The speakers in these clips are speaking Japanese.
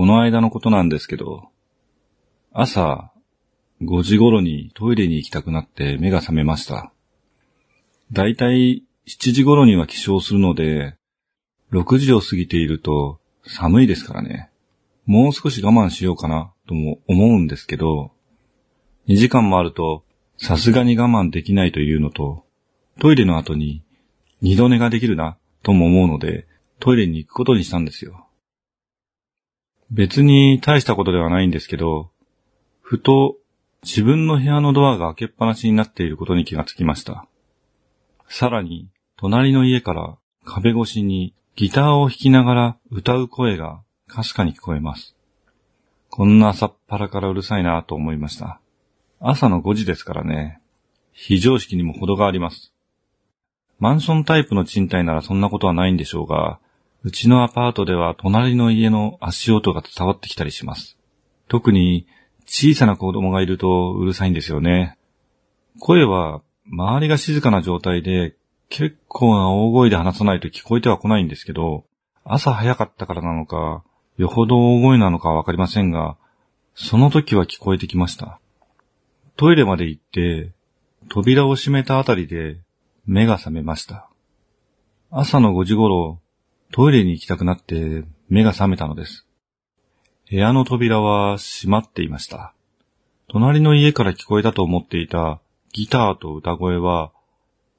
この間のことなんですけど、朝5時頃にトイレに行きたくなって目が覚めました。だいたい7時頃には起床するので、6時を過ぎていると寒いですからね。もう少し我慢しようかなとも思うんですけど、2時間もあるとさすがに我慢できないというのと、トイレの後に二度寝ができるなとも思うので、トイレに行くことにしたんですよ。別に大したことではないんですけど、ふと自分の部屋のドアが開けっぱなしになっていることに気がつきました。さらに、隣の家から壁越しにギターを弾きながら歌う声がかすかに聞こえます。こんな朝っぱらからうるさいなと思いました。朝の5時ですからね。非常識にも程があります。マンションタイプの賃貸ならそんなことはないんでしょうが、うちのアパートでは隣の家の足音が伝わってきたりします。特に小さな子供がいるとうるさいんですよね。声は周りが静かな状態で結構な大声で話さないと聞こえてはこないんですけど、朝早かったからなのか、よほど大声なのかわかりませんが、その時は聞こえてきました。トイレまで行って、扉を閉めたあたりで目が覚めました。朝の5時頃、トイレに行きたくなって目が覚めたのです。部屋の扉は閉まっていました。隣の家から聞こえたと思っていたギターと歌声は、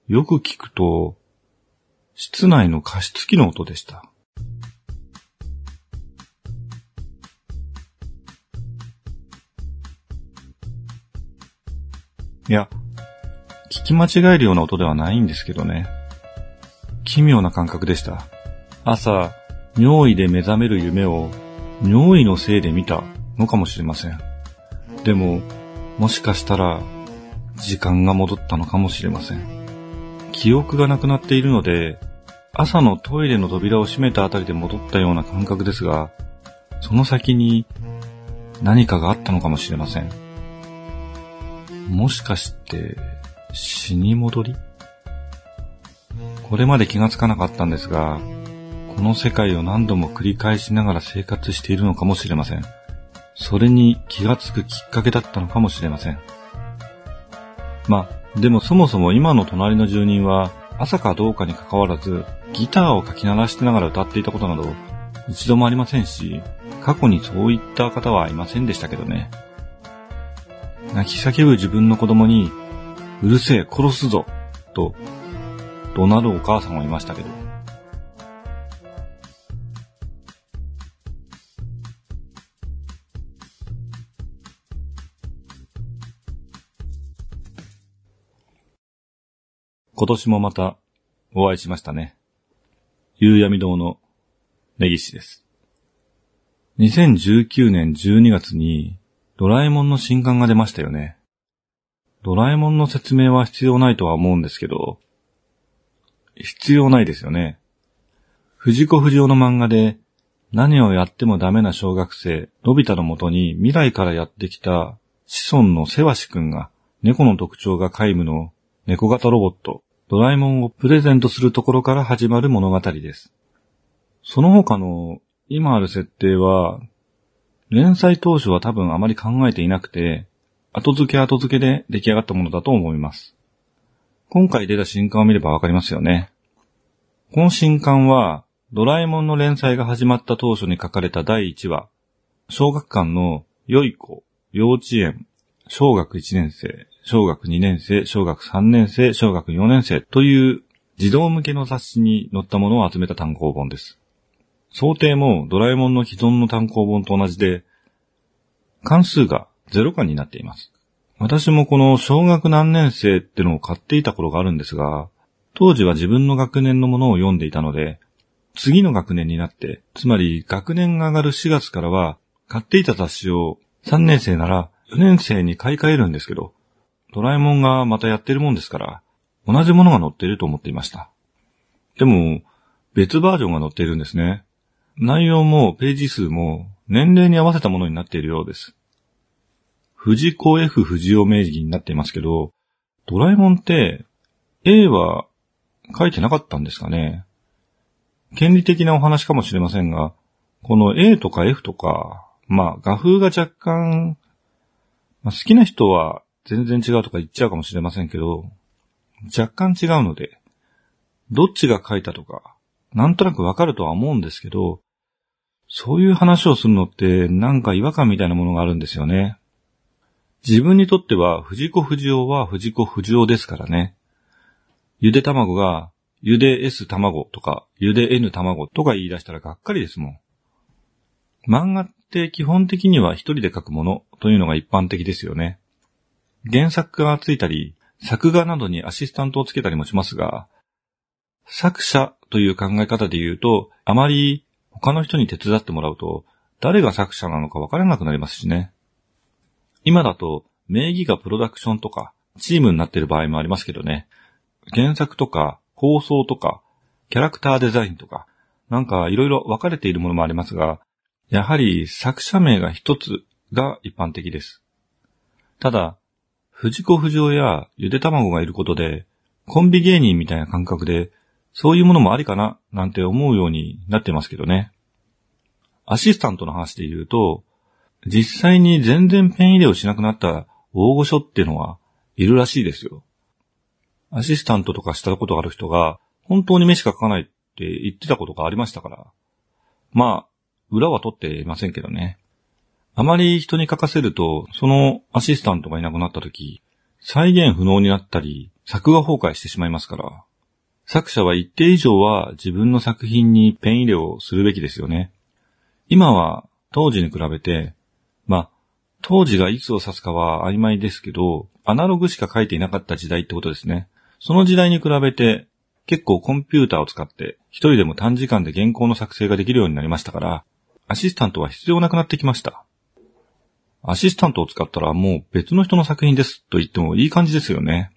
よく聞くと、室内の加湿器の音でした。いや、聞き間違えるような音ではないんですけどね。奇妙な感覚でした。朝、尿意で目覚める夢を尿意のせいで見たのかもしれません。でも、もしかしたら、時間が戻ったのかもしれません。記憶がなくなっているので、朝のトイレの扉を閉めたあたりで戻ったような感覚ですが、その先に何かがあったのかもしれません。もしかして、死に戻り？これまで気がつかなかったんですが、この世界を何度も繰り返しながら生活しているのかもしれません。それに気がつくきっかけだったのかもしれません。まあ、でもそもそも今の隣の住人は朝かどうかに関わらずギターをかき鳴らしてながら歌っていたことなど一度もありませんし、過去にそういった方はいませんでしたけどね。泣き叫ぶ自分の子供に、うるせえ、殺すぞ、と、怒鳴るお母さんもいましたけど。今年もまたお会いしましたね。夕闇堂の根岸です。2019年12月にドラえもんの新刊が出ましたよね。ドラえもんの説明は必要ないとは思うんですけど、必要ないですよね。藤子不二雄の漫画で何をやってもダメな小学生、のび太のもとに未来からやってきた子孫のセワシくんが猫の特徴が皆無の猫型ロボット、ドラえもんをプレゼントするところから始まる物語です。その他の今ある設定は、連載当初は多分あまり考えていなくて、後付け後付けで出来上がったものだと思います。今回出た新刊を見ればわかりますよね。この新刊は、ドラえもんの連載が始まった当初に書かれた第1話、小学館の良い子、幼稚園、小学1年生、小学2年生、小学3年生、小学4年生という児童向けの雑誌に載ったものを集めた単行本です。想定もドラえもんの既存の単行本と同じで、関数が0巻になっています。私もこの小学何年生ってのを買っていた頃があるんですが、当時は自分の学年のものを読んでいたので、次の学年になって、つまり学年が上がる4月からは、買っていた雑誌を3年生なら4年生に買い替えるんですけど、ドラえもんがまたやってるもんですから、同じものが載っていると思っていました。でも、別バージョンが載っているんですね。内容もページ数も年齢に合わせたものになっているようです。藤子 F 不二雄名義になっていますけど、ドラえもんって A は書いてなかったんですかね権利的なお話かもしれませんが、この A とか F とか、まあ画風が若干、まあ、好きな人は全然違うとか言っちゃうかもしれませんけど、若干違うので、どっちが書いたとか、なんとなくわかるとは思うんですけど、そういう話をするのってなんか違和感みたいなものがあるんですよね。自分にとっては藤子不二雄は藤子不二雄ですからね。ゆで卵がゆで S 卵とかゆで N 卵とか言い出したらがっかりですもん。漫画って基本的には一人で書くものというのが一般的ですよね。原作がついたり、作画などにアシスタントをつけたりもしますが、作者という考え方で言うと、あまり他の人に手伝ってもらうと、誰が作者なのか分からなくなりますしね。今だと、名義がプロダクションとか、チームになっている場合もありますけどね。原作とか、構想とか、キャラクターデザインとか、なんかいろいろ分かれているものもありますが、やはり作者名が一つが一般的です。ただ、藤子不二雄やゆで卵がいることで、コンビ芸人みたいな感覚で、そういうものもありかな、なんて思うようになってますけどね。アシスタントの話で言うと、実際に全然ペン入れをしなくなった大御所っていうのはいるらしいですよ。アシスタントとかしたことがある人が、本当に目しか書かないって言ってたことがありましたから。まあ、裏は取っていませんけどね。あまり人に書かせると、そのアシスタントがいなくなった時、再現不能になったり、作画崩壊してしまいますから、作者は一定以上は自分の作品にペン入れをするべきですよね。今は当時に比べて、まあ、当時がいつを指すかは曖昧ですけど、アナログしか書いていなかった時代ってことですね。その時代に比べて、結構コンピューターを使って一人でも短時間で原稿の作成ができるようになりましたから、アシスタントは必要なくなってきました。アシスタントを使ったらもう別の人の作品ですと言ってもいい感じですよね。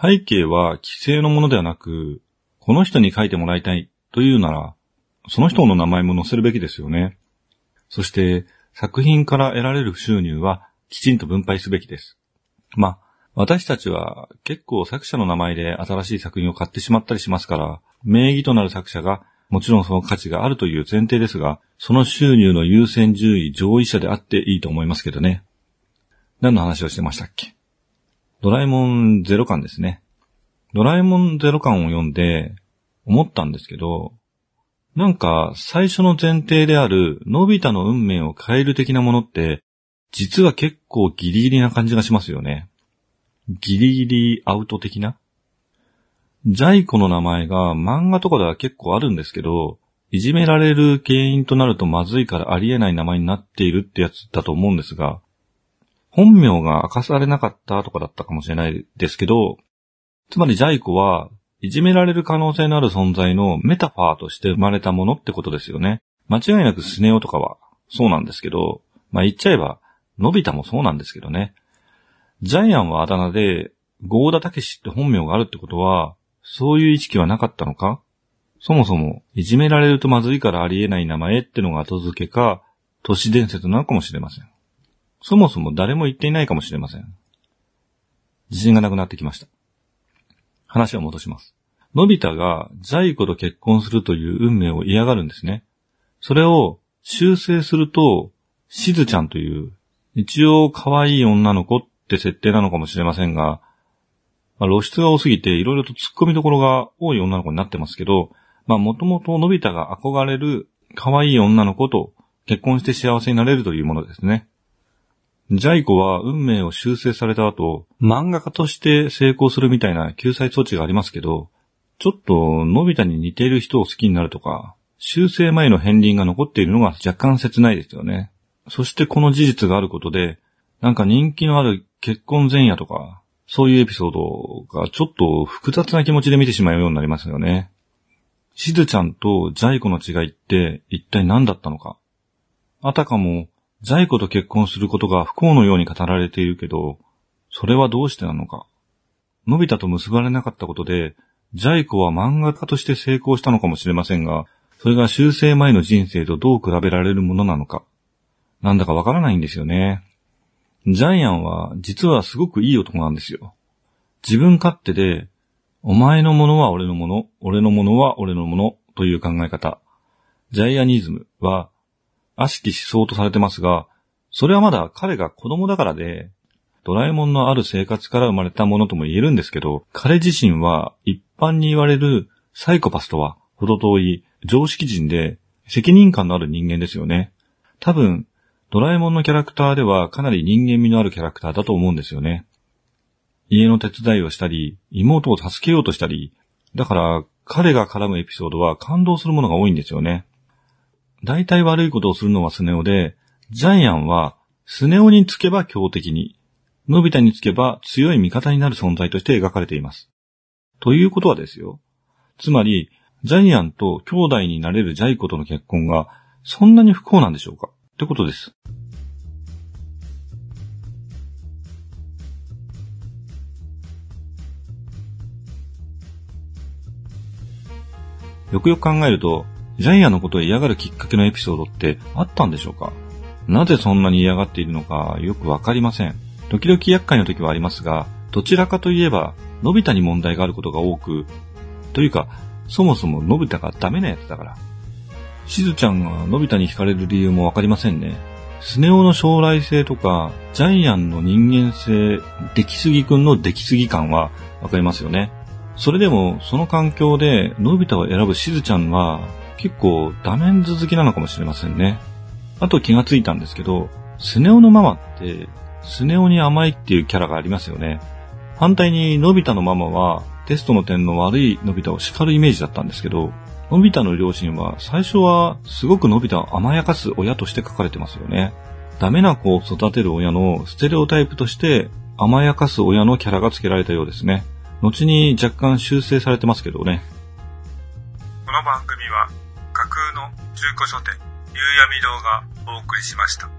背景は規制のものではなく、この人に書いてもらいたいというなら、その人の名前も載せるべきですよね。そして作品から得られる収入はきちんと分配すべきです。まあ、私たちは結構作者の名前で新しい作品を買ってしまったりしますから、名義となる作者がもちろんその価値があるという前提ですが、その収入の優先順位上位者であっていいと思いますけどね。何の話をしてましたっけ？ドラえもんゼロ巻ですね。ドラえもんゼロ巻を読んで思ったんですけど、なんか最初の前提であるのび太の運命を変える的なものって、実は結構ギリギリな感じがしますよね。ギリギリアウト的な？ジャイ子の名前が漫画とかでは結構あるんですけど、いじめられる原因となるとまずいからありえない名前になっているってやつだと思うんですが、本名が明かされなかったとかだったかもしれないですけど、つまりジャイ子はいじめられる可能性のある存在のメタファーとして生まれたものってことですよね。間違いなくスネ夫とかはそうなんですけど、まあ言っちゃえば、のび太もそうなんですけどね。ジャイアンはあだ名で、ゴーダタケシって本名があるってことは、そういう意識はなかったのか？そもそも、いじめられるとまずいからありえない名前ってのが後付けか、都市伝説なのかもしれません。そもそも誰も言っていないかもしれません。自信がなくなってきました。話を戻します。のび太がジャイ子と結婚するという運命を嫌がるんですね。それを修正すると、しずちゃんという、一応可愛い女の子って設定なのかもしれませんが、まあ、露出が多すぎていろいろと突っ込みどころが多い女の子になってますけど、まあもともとのび太が憧れる可愛い女の子と結婚して幸せになれるというものですね。ジャイコは運命を修正された後、漫画家として成功するみたいな救済措置がありますけど、ちょっとのび太に似ている人を好きになるとか、修正前の片鱗が残っているのが若干切ないですよね。そしてこの事実があることで、なんか人気のある結婚前夜とか、そういうエピソードがちょっと複雑な気持ちで見てしまうようになりますよね。しずちゃんとジャイコの違いって一体何だったのか。あたかも、ジャイコと結婚することが不幸のように語られているけど、それはどうしてなのか。のび太と結ばれなかったことで、ジャイコは漫画家として成功したのかもしれませんが、それが修正前の人生とどう比べられるものなのか。なんだかわからないんですよね。ジャイアンは実はすごくいい男なんですよ。自分勝手で、お前のものは俺のもの、俺のものは俺のものという考え方。ジャイアニズムは悪しき思想とされてますが、それはまだ彼が子供だからで、ドラえもんのある生活から生まれたものとも言えるんですけど、彼自身は一般に言われるサイコパスとは程遠い常識人で責任感のある人間ですよね。多分、ドラえもんのキャラクターではかなり人間味のあるキャラクターだと思うんですよね。家の手伝いをしたり、妹を助けようとしたり、だから彼が絡むエピソードは感動するものが多いんですよね。大体悪いことをするのはスネ夫で、ジャイアンはスネ夫につけば強敵に、のび太につけば強い味方になる存在として描かれています。ということはですよ。つまり、ジャイアンと兄弟になれるジャイコとの結婚がそんなに不幸なんでしょうか？ってことです。よくよく考えると、ジャイアンのことを嫌がるきっかけのエピソードってあったんでしょうか？なぜそんなに嫌がっているのかよくわかりません。時々厄介な時はありますが、どちらかといえば、のび太に問題があることが多く、というか、そもそものび太がダメなやつだから。しずちゃんがのび太に惹かれる理由もわかりませんね。スネ夫の将来性とか、ジャイアンの人間性、出来すぎくんの出来すぎ感はわかりますよね。それでも、その環境で、のび太を選ぶしずちゃんは、結構ダメンズ好きなのかもしれませんね。あと気がついたんですけど、スネ夫のママって、スネ夫に甘いっていうキャラがありますよね。反対に、のび太のママは、テストの点の悪いのび太を叱るイメージだったんですけど、のび太の両親は最初はすごくのび太を甘やかす親として書かれてますよね。ダメな子を育てる親のステレオタイプとして甘やかす親のキャラが付けられたようですね。後に若干修正されてますけどね。この番組は架空の中古書店夕闇堂がお送りしました。